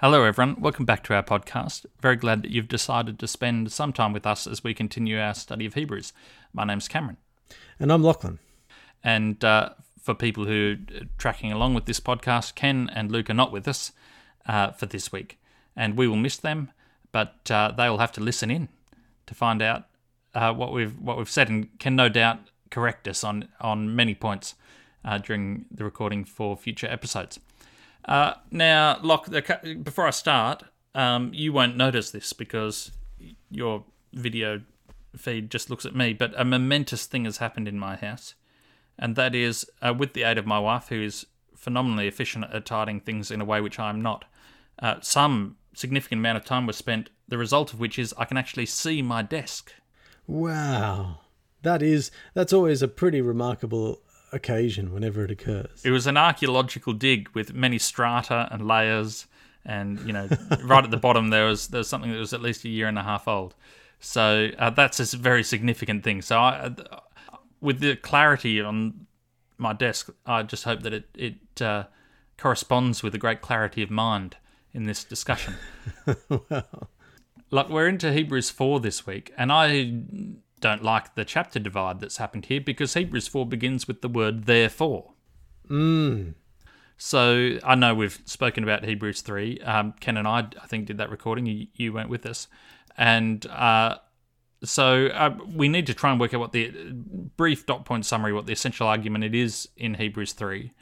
Hello, everyone. Welcome back to our podcast. Very glad that you've decided to spend some time with us as we continue our study of Hebrews. My name's Cameron. And I'm Lachlan. And uh, for people who are tracking along with this podcast, Ken and Luke are not with us uh, for this week. And we will miss them, but uh, they will have to listen in to find out uh, what we've what we've said and can no doubt correct us on, on many points uh, during the recording for future episodes. Uh, now, Locke, before I start, um, you won't notice this because your video feed just looks at me, but a momentous thing has happened in my house. And that is, uh, with the aid of my wife, who is phenomenally efficient at tidying things in a way which I'm not, uh, some significant amount of time was spent, the result of which is I can actually see my desk. Wow. That is, that's always a pretty remarkable occasion whenever it occurs. It was an archaeological dig with many strata and layers, and you know, right at the bottom there was there was something that was at least a year and a half old. So uh, that's a very significant thing. So I, uh, with the clarity on my desk, I just hope that it it uh, corresponds with a great clarity of mind in this discussion. well. Like we're into Hebrews four this week, and I don't like the chapter divide that's happened here because Hebrews 4 begins with the word therefore. Mm. So I know we've spoken about Hebrews 3. Um, Ken and I, I think, did that recording. You, you went with us. And uh, so uh, we need to try and work out what the brief dot point summary, what the essential argument it is in Hebrews 3.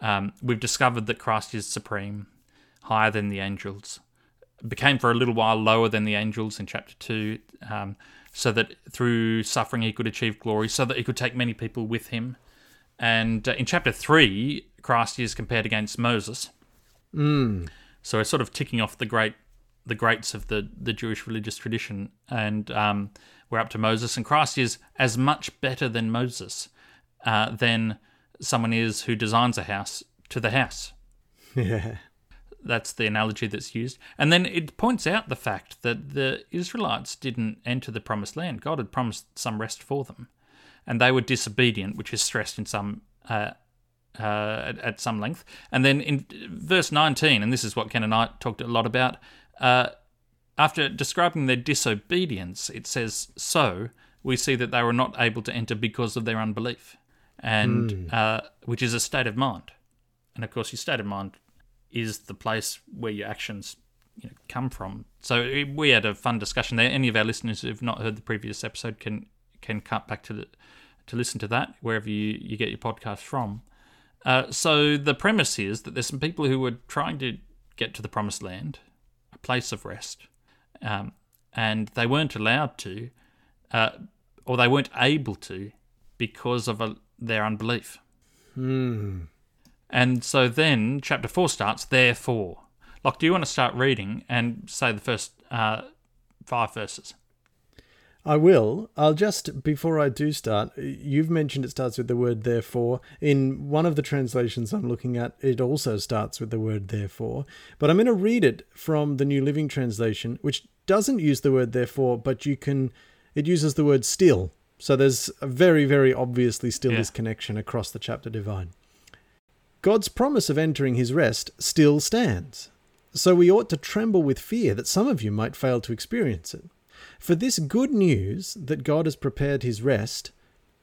Um, we've discovered that Christ is supreme, higher than the angels, became for a little while lower than the angels in chapter 2. Um, so that through suffering he could achieve glory, so that he could take many people with him. And uh, in chapter 3, Christ is compared against Moses. Mm. So it's sort of ticking off the great the greats of the, the Jewish religious tradition. And um, we're up to Moses. And Christ is as much better than Moses uh, than someone is who designs a house to the house. Yeah. That's the analogy that's used. And then it points out the fact that the Israelites didn't enter the promised land. God had promised some rest for them. And they were disobedient, which is stressed in some uh, uh, at, at, some length. And then in verse 19, and this is what Ken and I talked a lot about, uh, after describing their disobedience, it says, So we see that they were not able to enter because of their unbelief, and mm. which is a state of mind. And of course, your state of mind is the place where your actions you know, come from. So we had a fun discussion there. Any of our listeners who've not heard the previous episode can can cut back to the, to listen to that wherever you, you get your podcast from. Uh, so the premise is that there's some people who were trying to get to the promised land, a place of rest, um, and they weren't allowed to, uh, or they weren't able to, because of a, their unbelief. Hmm. And so then chapter 4 starts, therefore. Like, do you want to start reading and say the first uh, five verses? I will. I'll just, before I do start, you've mentioned it starts with the word therefore. In one of the translations I'm looking at, it also starts with the word therefore. But I'm going to read it from the New Living Translation, which doesn't use the word therefore, but you can, it uses the word still. So there's a very, very obviously still yeah. this connection across the chapter divine. God's promise of entering his rest still stands. So we ought to tremble with fear that some of you might fail to experience it. For this good news that God has prepared his rest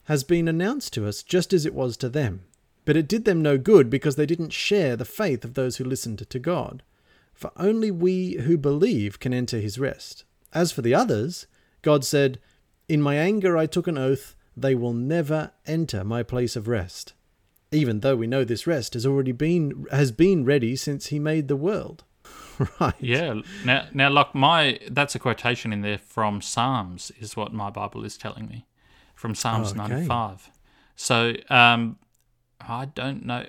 has been announced to us just as it was to them. But it did them no good because they didn't share the faith of those who listened to God. For only we who believe can enter his rest. As for the others, God said, In my anger I took an oath, they will never enter my place of rest even though we know this rest has already been has been ready since he made the world. right. Yeah. Now now like my that's a quotation in there from Psalms is what my Bible is telling me. From Psalms oh, okay. 95. So um I don't know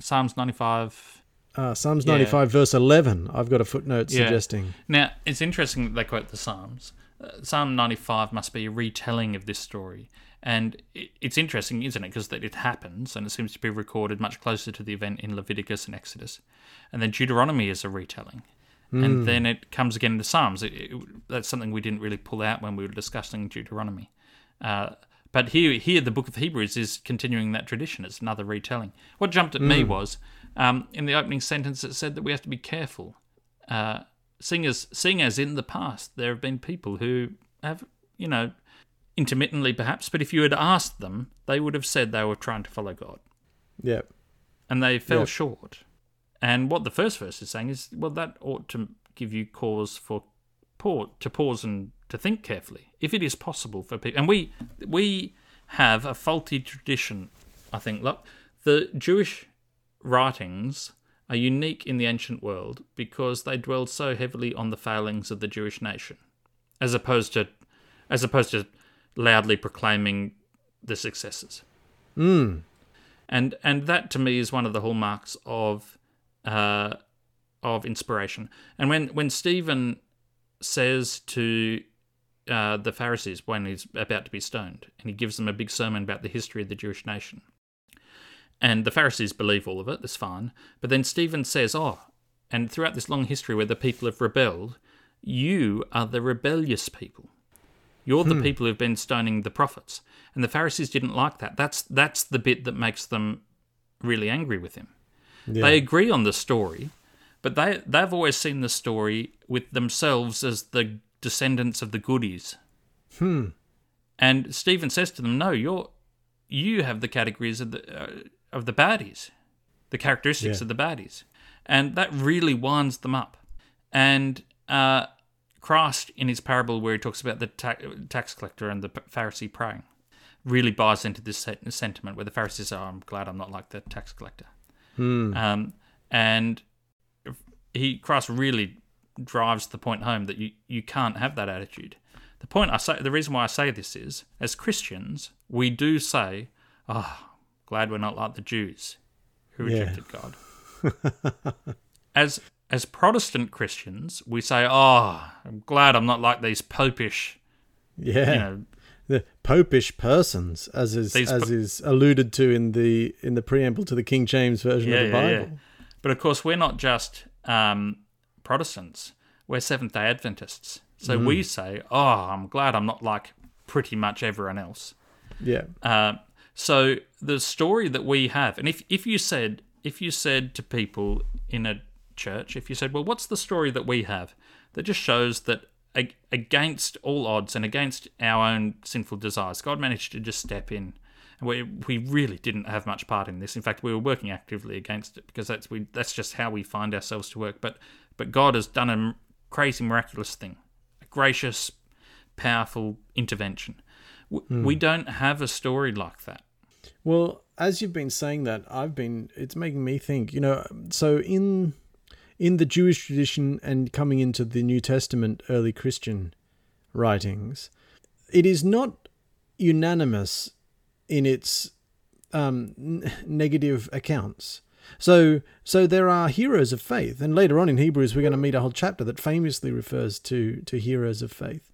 Psalms 95 uh, Psalms 95 yeah. verse 11. I've got a footnote yeah. suggesting. Now, it's interesting that they quote the Psalms. Uh, Psalm 95 must be a retelling of this story. And it's interesting, isn't it? Because that it happens and it seems to be recorded much closer to the event in Leviticus and Exodus. And then Deuteronomy is a retelling. Mm. And hmm. then it comes again in the Psalms. It, it, that's something we didn't really pull out when we were discussing Deuteronomy. Uh, but here, here, the book of Hebrews is continuing that tradition. It's another retelling. What jumped at mm. me hmm. was um, in the opening sentence, it said that we have to be careful uh, seeing as seeing as in the past there have been people who have you know intermittently perhaps, but if you had asked them, they would have said they were trying to follow God, Yeah. and they fell Yeah. short. And what the first verse is saying is, well, that ought to give you cause for pause, to pause and to think carefully, if it is possible for people. And we we have a faulty tradition, I think. Look, the Jewish writings are unique in the ancient world because they dwell so heavily on the failings of the Jewish nation, as opposed to as opposed to loudly proclaiming the successes. Mm. And and that to me is one of the hallmarks of uh, of inspiration. And when when Stephen says to uh, the Pharisees when he's about to be stoned, and he gives them a big sermon about the history of the Jewish nation, and the Pharisees believe all of it, that's fine. But then Stephen says, "Oh, and throughout this long history where the people have rebelled, you are the rebellious people." You're the people who've been stoning the prophets. And the Pharisees didn't like that. That's that's the bit that makes them really angry with him. Yeah. They agree on the story, but they they've always seen the story with themselves as the descendants of the goodies. Hmm. And Stephen says to them, "No, you're you have the categories of the uh, of the baddies, the characteristics Yeah. of the baddies," and that really winds them up. And uh, Christ, in his parable where he talks about the ta- tax collector and the Pharisee praying, really buys into this sentiment where the Pharisees are, "I'm glad I'm not like the tax collector," Hmm. um, and he Christ really drives the point home that you, you can't have that attitude. The point I say, the reason why I say this is, as Christians, we do say, "Oh, glad we're not like the Jews who Yeah. rejected God." as as Protestant Christians, we say, "Oh, I'm glad I'm not like these popish, Yeah. you know, the popish persons, as is as po- is alluded to in the in the preamble to the King James version Yeah, of the yeah, yeah. Bible. But of course, we're not just um, Protestants. We're Seventh Day Adventists. So we say, "Oh, I'm glad I'm not like pretty much everyone else." Yeah. Uh, so the story that we have, and if if you said if you said to people in a church, if you said, "Well, what's the story that we have?" that just shows that ag- against all odds and against our own sinful desires, God managed to just step in. And we we really didn't have much part in this. In fact, we were working actively against it because that's we that's just how we find ourselves to work. But but God has done a crazy miraculous thing, a gracious, powerful intervention. W- hmm. We don't have a story like that. Well, as you've been saying that, I've been it's making me think, you know, so in in the Jewish tradition and coming into the New Testament early Christian writings, it is not unanimous in its um, n- negative accounts. So, so there are heroes of faith, and later on in Hebrews, we're going to meet a whole chapter that famously refers to to heroes of faith.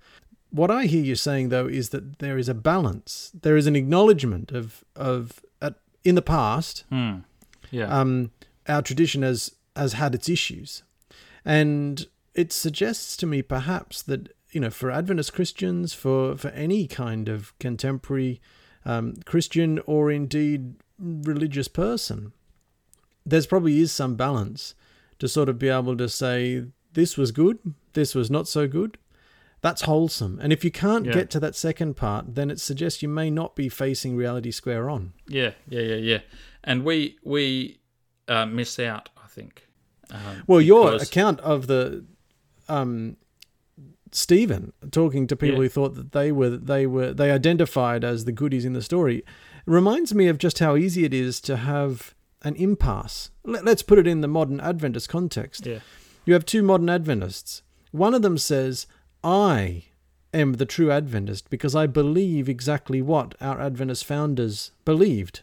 What I hear you saying, though, is that there is a balance. There is an acknowledgement of of at, in the past, Hmm. Yeah. um, our tradition has has had its issues, and it suggests to me perhaps that you know for Adventist Christians, for for any kind of contemporary um, Christian or indeed religious person, there's probably is some balance to sort of be able to say this was good, this was not so good. That's wholesome. And if you can't Yeah. get to that second part, then it suggests you may not be facing reality square on. yeah. Yeah. Yeah. Yeah. And we we uh, miss out. Think. Um, Well, your account of the um, Stephen talking to people Yeah. who thought that they were they were they identified as the goodies in the story reminds me of just how easy it is to have an impasse. Let, let's put it in the modern Adventist context. Yeah. You have two modern Adventists. One of them says, "I am the true Adventist because I believe exactly what our Adventist founders believed."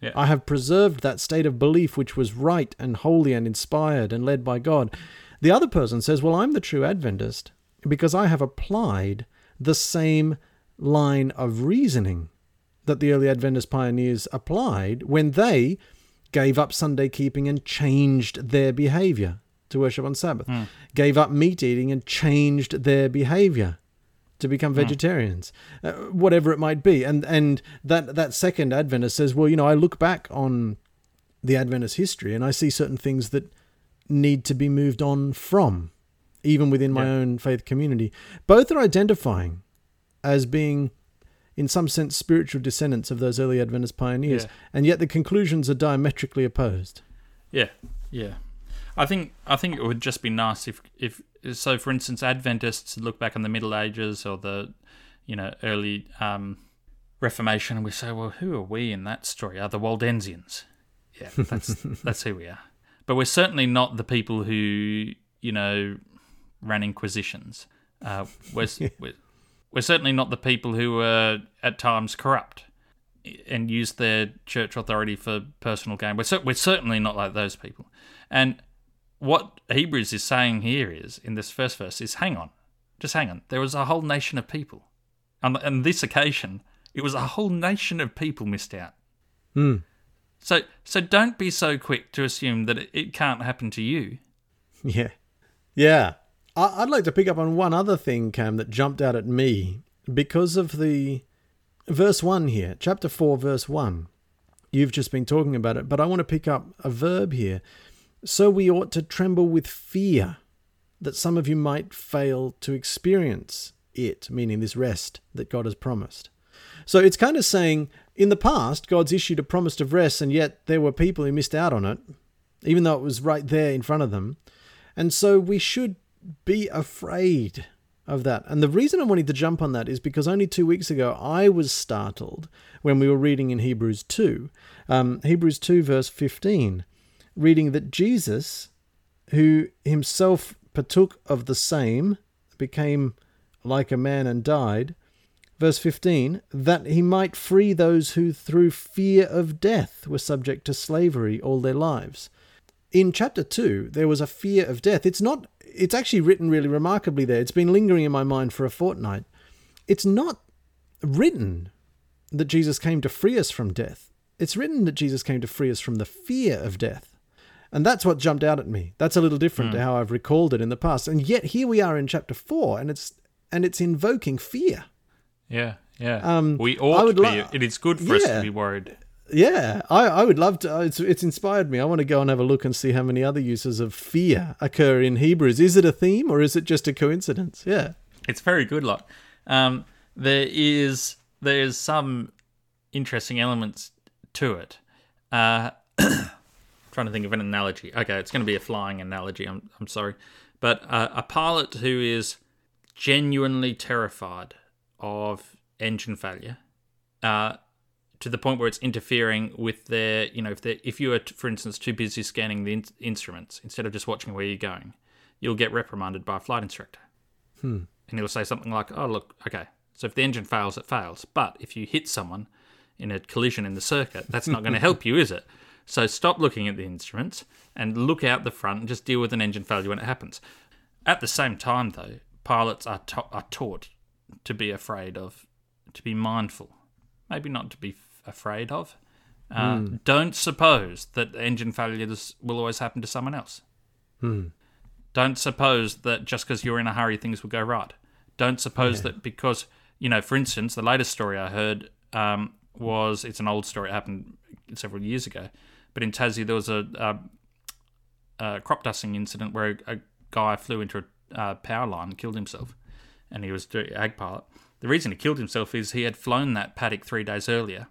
Yeah. I have preserved that state of belief which was right and holy and inspired and led by God. The other person says, Well, I'm the true Adventist because I have applied the same line of reasoning that the early Adventist pioneers applied when they gave up Sunday keeping and changed their behavior to worship on Sabbath, hmm. gave up meat eating and changed their behavior to become vegetarians, uh, whatever it might be. And and that that second Adventist says, well, you know, I look back on the Adventist history and I see certain things that need to be moved on from, even within my Yeah. own faith community. Both are identifying as being, in some sense, spiritual descendants of those early Adventist pioneers, Yeah. and yet the conclusions are diametrically opposed. Yeah, yeah. I think I think it would just be nice if if so. For instance, Adventists look back on the Middle Ages or the you know early um, Reformation, and we say, well, who are we in that story? Are the Waldensians? Yeah, that's that's who we are. But we're certainly not the people who you know ran inquisitions. Uh, we're, we're we're certainly not the people who were at times corrupt and used their church authority for personal gain. We're, we're certainly not like those people. And what Hebrews is saying here is, in this first verse, is hang on, just hang on. There was a whole nation of people. On, on this occasion, it was a whole nation of people missed out. Hmm. So, so don't be so quick to assume that it, it can't happen to you. Yeah. Yeah. I- I'd like to pick up on one other thing, Cam, that jumped out at me because of the verse 1 here, chapter 4, verse 1. You've just been talking about it, but I want to pick up a verb here. So we ought to tremble with fear that some of you might fail to experience it, meaning this rest that God has promised. So it's kind of saying in the past, God's issued a promise of rest, and yet there were people who missed out on it, even though it was right there in front of them. And so we should be afraid of that. And the reason I wanted to jump on that is because only two weeks ago I was startled when we were reading in Hebrews 2, um, Hebrews 2, verse 15, reading that Jesus, who himself partook of the same, became like a man and died. Verse 15, that he might free those who through fear of death were subject to slavery all their lives. In chapter 2 there was a fear of death. It's not it's actually written really remarkably there. It's been lingering in my mind for a fortnight. It's not written that jesus came to free us from death. It's written that jesus came to free us from the fear of death and that's what jumped out at me that's a little different to how i've recalled it in the past and yet here we are in chapter 4 and it's and it's invoking fear Yeah, yeah. Um, we I ought would to lo- be. It is good for us to be worried. Yeah, I, I would love to. It's, it's inspired me. I want to go and have a look and see how many other uses of fear occur in Hebrews. Is it a theme or is it just a coincidence? Yeah. It's very good, lot. Um, there is there's some interesting elements to it. Uh, trying to think of an analogy. Okay, it's going to be a flying analogy. I'm I'm sorry, but uh, a pilot who is genuinely terrified of engine failure, uh, to the point where it's interfering with their, you know, if they if you are, for instance, too busy scanning the in- instruments instead of just watching where you're going, you'll get reprimanded by a flight instructor and he'll say something like, "Oh, look, okay. So if the engine fails, it fails. But if you hit someone in a collision in the circuit, that's not going to help you, is it? So stop looking at the instruments and look out the front and just deal with an engine failure when it happens." At the same time, though, pilots are ta- are taught to be afraid of, to be mindful, maybe not to be f- afraid of. Uh, Don't suppose that engine failures will always happen to someone else. Don't suppose that just because you're in a hurry, things will go right. Don't suppose that because, you know, for instance, the latest story I heard um, was it's an old story, it happened several years ago. But in Tassie, there was a, a, a crop dusting incident where a, a guy flew into a uh, power line and killed himself. And he was doing ag pilot. The reason he killed himself is he had flown that paddock three days earlier.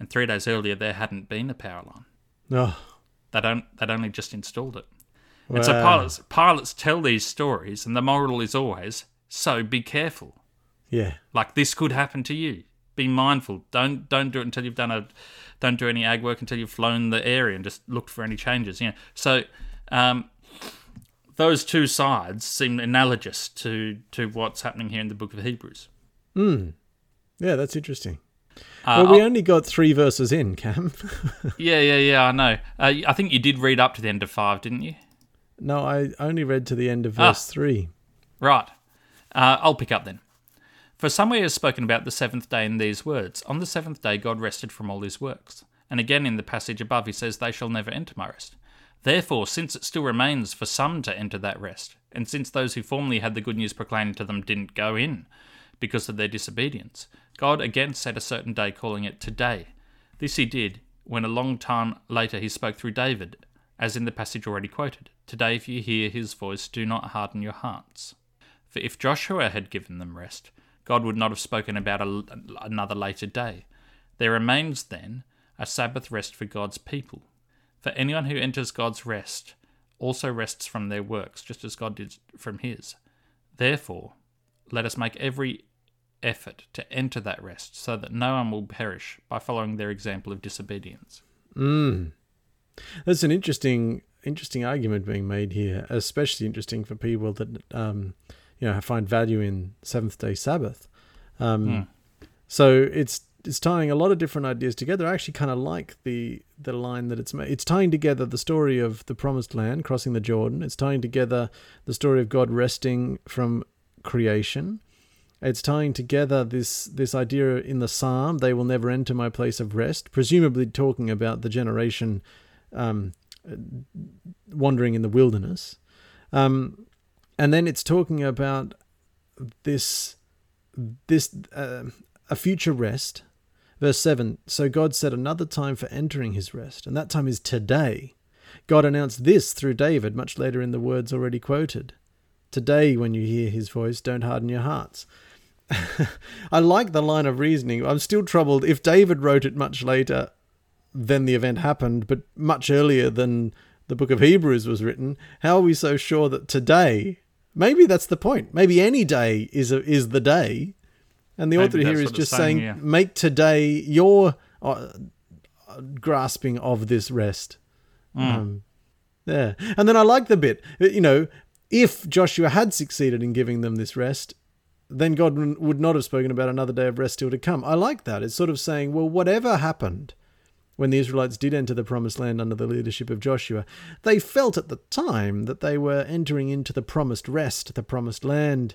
And three days earlier, there hadn't been a power line. Oh, They'd, on, they'd only just installed it. And so pilots pilots tell these stories, and the moral is always so be careful. yeah. Like this could happen to you. Be mindful. Don't don't do it until you've done a don't do any ag work until you've flown the area and just looked for any changes. You know. So um, those two sides seem analogous to to what's happening here in the book of Hebrews. Yeah, that's interesting. Uh, well, we I'll- only got three verses in, Cam. yeah, yeah, yeah. I know. Uh, I think you did read up to the end of five, didn't you? no, I only read to the end of Ah. verse three. Right. Uh, I'll pick up then. For somewhere has spoken about the seventh day in these words On the seventh day, God rested from all his works. And again in the passage above, he says, They shall never enter my rest. Therefore, since it still remains for some to enter that rest, and since those who formerly had the good news proclaimed to them didn't go in because of their disobedience, God again set a certain day, calling it today. This he did when a long time later he spoke through David, as in the passage already quoted. Today, if you hear his voice, do not harden your hearts. For if Joshua had given them rest, God would not have spoken about a, another later day. There remains, then, a Sabbath rest for God's people. For anyone who enters God's rest also rests from their works, just as God did from his. Therefore, let us make every effort to enter that rest, so that no one will perish by following their example of disobedience. Mm. That's an interesting, interesting argument being made here, especially interesting for people that um, you know find value in seventh day Sabbath. Um, Mm. So it's it's tying a lot of different ideas together. I actually kind of like the the line that it's made. It's tying together the story of the promised land crossing the Jordan. It's tying together the story of God resting from creation. It's tying together this this idea in the psalm, "They will never enter my place of rest," presumably talking about the generation um, wandering in the wilderness. Um, and then it's talking about this this uh, a future rest. Verse 7 So God set another time for entering his rest, and that time is today. God announced this through David much later in the words already quoted. Today, when you hear his voice, don't harden your hearts. I like the line of reasoning. I'm still troubled if David wrote it much later than the event happened, but much earlier than the book of Hebrews was written. How are we so sure that today? Maybe that's the point. Maybe any day is a, is the day, and the Maybe author here is just saying, saying, yeah. make today your uh, uh, grasping of this rest. Mm. Um, yeah, and then I like the bit. uh, You know, if Joshua had succeeded in giving them this rest, then God would not have spoken about another day of rest still to come. I like that. It's sort of saying, well, whatever happened when the Israelites did enter the promised land under the leadership of Joshua, they felt at the time that they were entering into the promised rest, the promised land,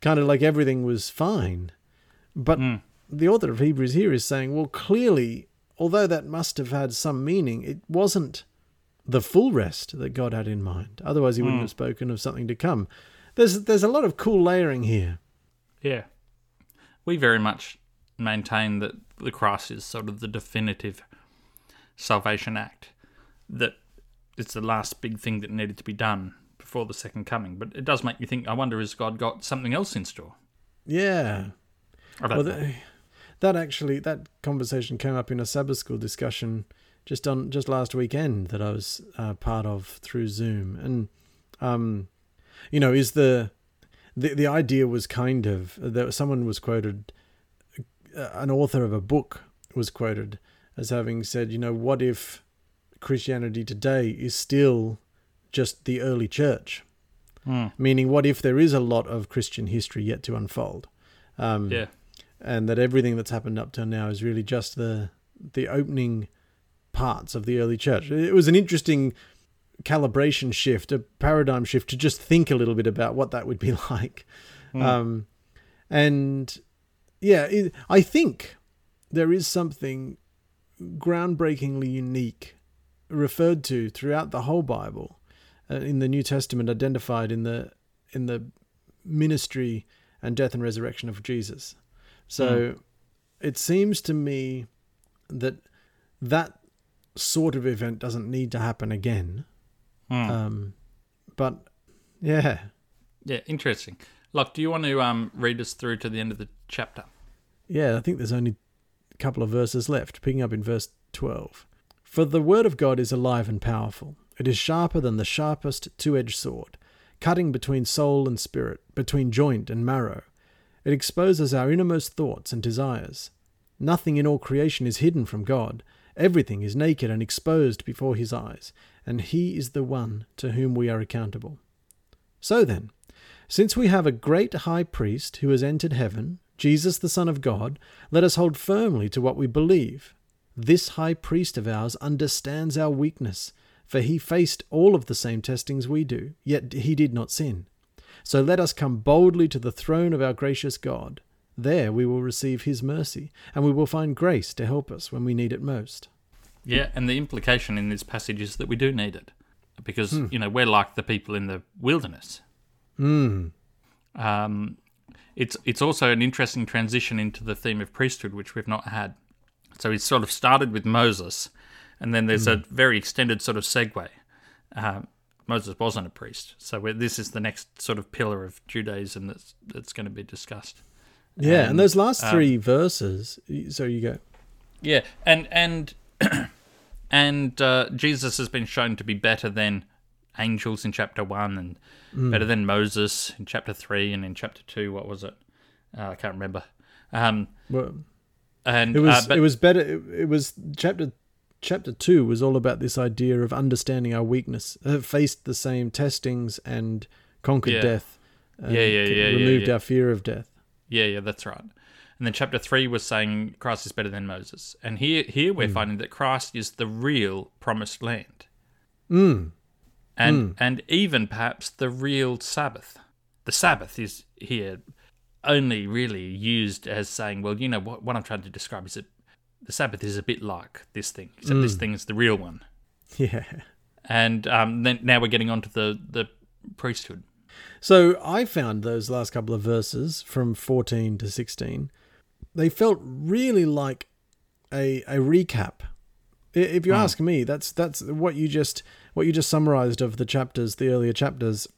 kind of like everything was fine. But Mm. the author of Hebrews here is saying, well, clearly, although that must have had some meaning, it wasn't the full rest that God had in mind. Otherwise, he wouldn't Mm. have spoken of something to come. There's there's a lot of cool layering here. Yeah. We very much maintain that the cross is sort of the definitive salvation act, that it's the last big thing that needed to be done before the second coming. But it does make you think, I wonder, has God got something else in store? Yeah. Well, know. th- that actually that conversation came up in a Sabbath school discussion just on just last weekend that I was uh, part of through Zoom, and um, you know, is the the the idea was kind of that someone was quoted, uh, an author of a book was quoted as having said, you know, what if Christianity today is still just the early church? Mm. Meaning, what if there is a lot of Christian history yet to unfold? Um, Yeah. and that everything that's happened up till now is really just the the opening parts of the early church. It was an interesting calibration shift, a paradigm shift to just think a little bit about what that would be like. Mm. Um, and yeah, it, I think there is something groundbreakingly unique referred to throughout the whole Bible, uh, in the New Testament, identified in the in the ministry and death and resurrection of Jesus. So it seems to me that that sort of event doesn't need to happen again. Mm. Um, but yeah, yeah, interesting. Look, do you want to um, read us through to the end of the chapter? yeah, I think there's only couple of verses left, picking up in verse 12. For the word of God is alive and powerful. It is sharper than the sharpest two edged sword, cutting between soul and spirit, between joint and marrow. It exposes our innermost thoughts and desires. Nothing in all creation is hidden from God. Everything is naked and exposed before his eyes, and he is the one to whom we are accountable. So then, since we have a great high priest who has entered heaven, Jesus the Son of God, let us hold firmly to what we believe. This high priest of ours understands our weakness, for he faced all of the same testings we do, yet he did not sin. So let us come boldly to the throne of our gracious God. There we will receive his mercy, and we will find grace to help us when we need it most. Yeah, and the implication in this passage is that we do need it because, Hmm. you know, we're like the people in the wilderness. Hmm. Um, it's it's also an interesting transition into the theme of priesthood, which we've not had. So it's sort of started with Moses, and then there's a very extended sort of segue um, Moses wasn't a priest. So we're, this is the next sort of pillar of Judaism that's that's going to be discussed. Yeah, and, And, those last um, three verses. So you go. Yeah, and and and uh, Jesus has been shown to be better than angels in chapter one, and Mm. better than Moses in chapter three, and in chapter two, what was it? Uh, I can't remember. Um, Well, and it was uh, but, it was better. It, it was chapter chapter two was all about this idea of understanding our weakness. Uh, faced the same testings and conquered Yeah. death. and Yeah, yeah, yeah, yeah, Removed yeah. our fear of death. Yeah, yeah, that's right. And then chapter three was saying Christ is better than Moses, and here here we're finding that Christ is the real promised land, Mm. And and even perhaps the real Sabbath. The Sabbath is here only really used as saying, well, you know what what I'm trying to describe is that the Sabbath is a bit like this thing, except this thing is the real one. Yeah. And um, then now we're getting onto the the priesthood. So I found those last couple of verses from 14 to 16, they felt really like a a recap. If you Hmm. ask me, that's that's what you just what you just summarized of the chapters, the earlier chapters,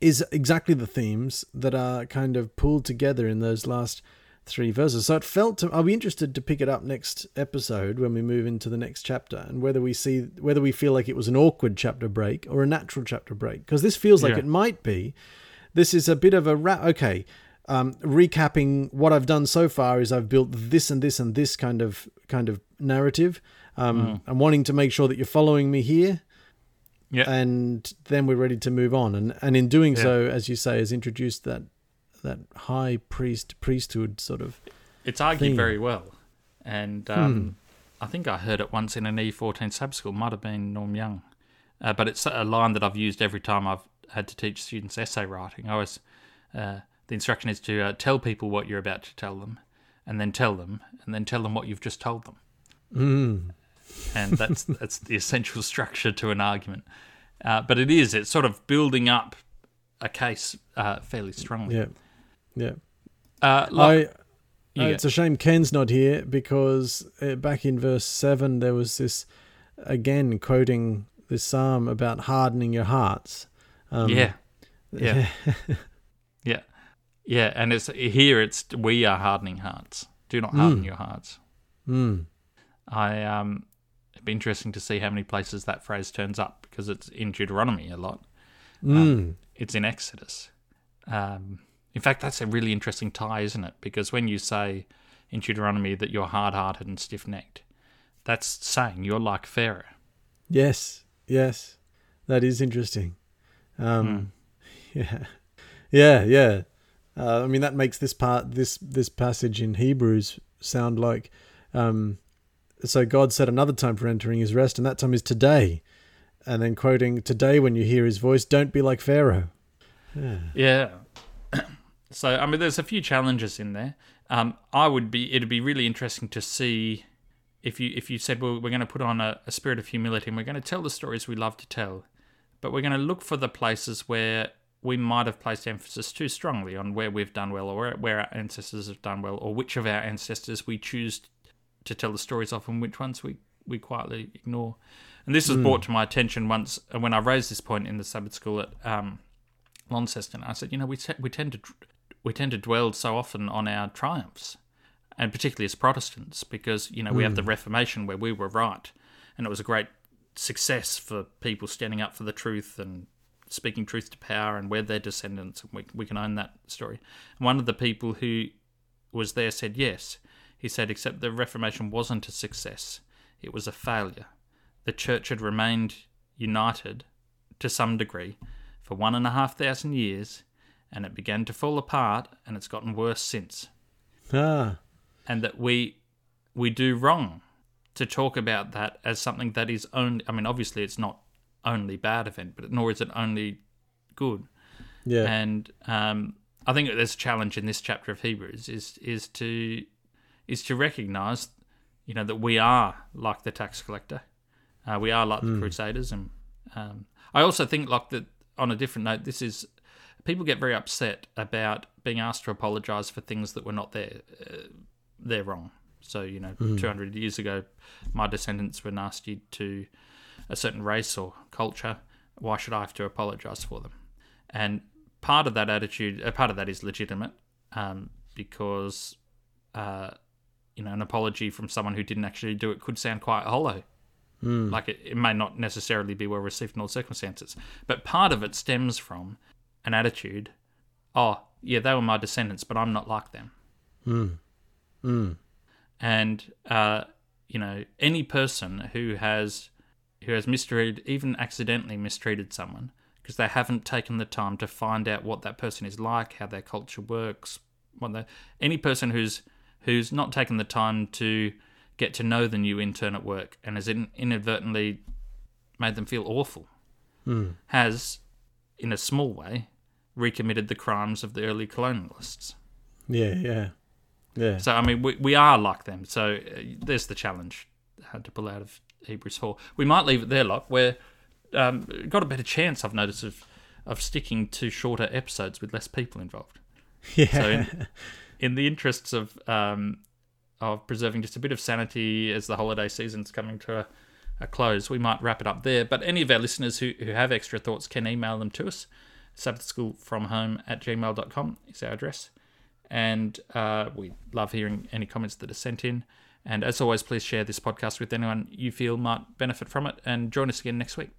is exactly the themes that are kind of pulled together in those last three verses. So it felt to, I'll be interested to pick it up next episode when we move into the next chapter and whether we see whether we feel like it was an awkward chapter break or a natural chapter break because this feels like Yeah. it might be. This is a bit of a ra- okay. Um, recapping what I've done so far is I've built this and this and this kind of kind of narrative. Um, I'm wanting to make sure that you're following me here Yeah, and then we're ready to move on. And and in doing Yeah. so, as you say, has introduced that that high priest priesthood sort of. It's argued theme. very well, and Hmm. um, I think I heard it once in an E14 sub school. Might have been Norm Young, uh, but it's a line that I've used every time I've had to teach students essay writing. I was uh, the instruction is to uh, tell people what you're about to tell them, and then tell them, and then tell them what you've just told them, Mm. and that's that's the essential structure to an argument. Uh, but it is it's sort of building up a case uh, fairly strongly. Yeah, yeah. Uh, like, I. Uh, go. it's a shame Ken's not here because uh, back in verse 7 there was this, again, quoting this psalm about hardening your hearts. Um, yeah. Yeah, yeah, and it's here. It's we are hardening hearts. Do not harden your hearts. Mm. I um, it'd be interesting to see how many places that phrase turns up because it's in Deuteronomy a lot. Mm. It's in Exodus. Um, in fact, that's a really interesting tie, isn't it? Because when you say in Deuteronomy that you're hard-hearted and stiff-necked, that's saying you're like Pharaoh. Yes, yes. That is interesting. Hmm. Um, Yeah, yeah, yeah. Uh, I mean, that makes this part, this this passage in Hebrews sound like. Um, so God set another time for entering His rest, and that time is today. And then quoting, "Today, when you hear His voice, don't be like Pharaoh." Yeah. Yeah. so I mean, there's a few challenges in there. Um, I would be. It'd be really interesting to see if you if you said, well, we're going to put on a, a spirit of humility and we're going to tell the stories we love to tell, but we're going to look for the places where we might have placed emphasis too strongly on where we've done well or where, our ancestors have done well or which of our ancestors we choose to tell the stories of and which ones we, we quietly ignore. And this was brought to my attention once uh, when I raised this point in the Sabbath school at um, Launceston. I said, you know, we we tend to we tend to dwell so often on our triumphs, and particularly as Protestants, because you know we have the Reformation where we were right, and it was a great success for people standing up for the truth and speaking truth to power, and we're their descendants, and we we can own that story. And one of the people who was there said yes. He said, except the Reformation wasn't a success; it was a failure. The church had remained united to some degree for one and a half thousand years, and it began to fall apart, and it's gotten worse since. Ah. And that we we do wrong to talk about that as something that is only. I mean, obviously, it's not only bad event, but nor is it only good. Yeah. And um, I think there's a challenge in this chapter of Hebrews is is to is to recognise, you know, that we are like the tax collector, uh, we are like the Crusaders, and um, I also think like that. On a different note, this is people get very upset about being asked to apologise for things that were not there. Uh, they're wrong. So you know, 200 years ago, my descendants were nasty to a certain race or culture. Why should I have to apologize for them? And part of that attitude, uh, part of that is legitimate, um, because uh, you know an apology from someone who didn't actually do it could sound quite hollow. Like it, it may not necessarily be well received in all circumstances, but part of it stems from an attitude. Oh, yeah, they were my descendants, but I'm not like them. And uh, you know, any person who has who has mistreated, even accidentally mistreated someone, because they haven't taken the time to find out what that person is like, how their culture works, what they, any person who's who's not taken the time to get to know the new intern at work and has in, inadvertently made them feel awful, has, in a small way, recommitted the crimes of the early colonialists. Yeah, yeah, yeah. So, I mean, we, we are like them. So, uh, there's the challenge uh, to pull out of Hebrews 4. We might leave it there, Locke. We're um, got a better chance, I've noticed, of, of sticking to shorter episodes with less people involved. yeah. So, in, in the interests of um, of preserving just a bit of sanity as the holiday season's coming to a, a close, we might wrap it up there. But any of our listeners who, who have extra thoughts can email them to us. Sabbath School from Home at gmail.com is our address. And uh, we love hearing any comments that are sent in. And as always, please share this podcast with anyone you feel might benefit from it. And join us again next week.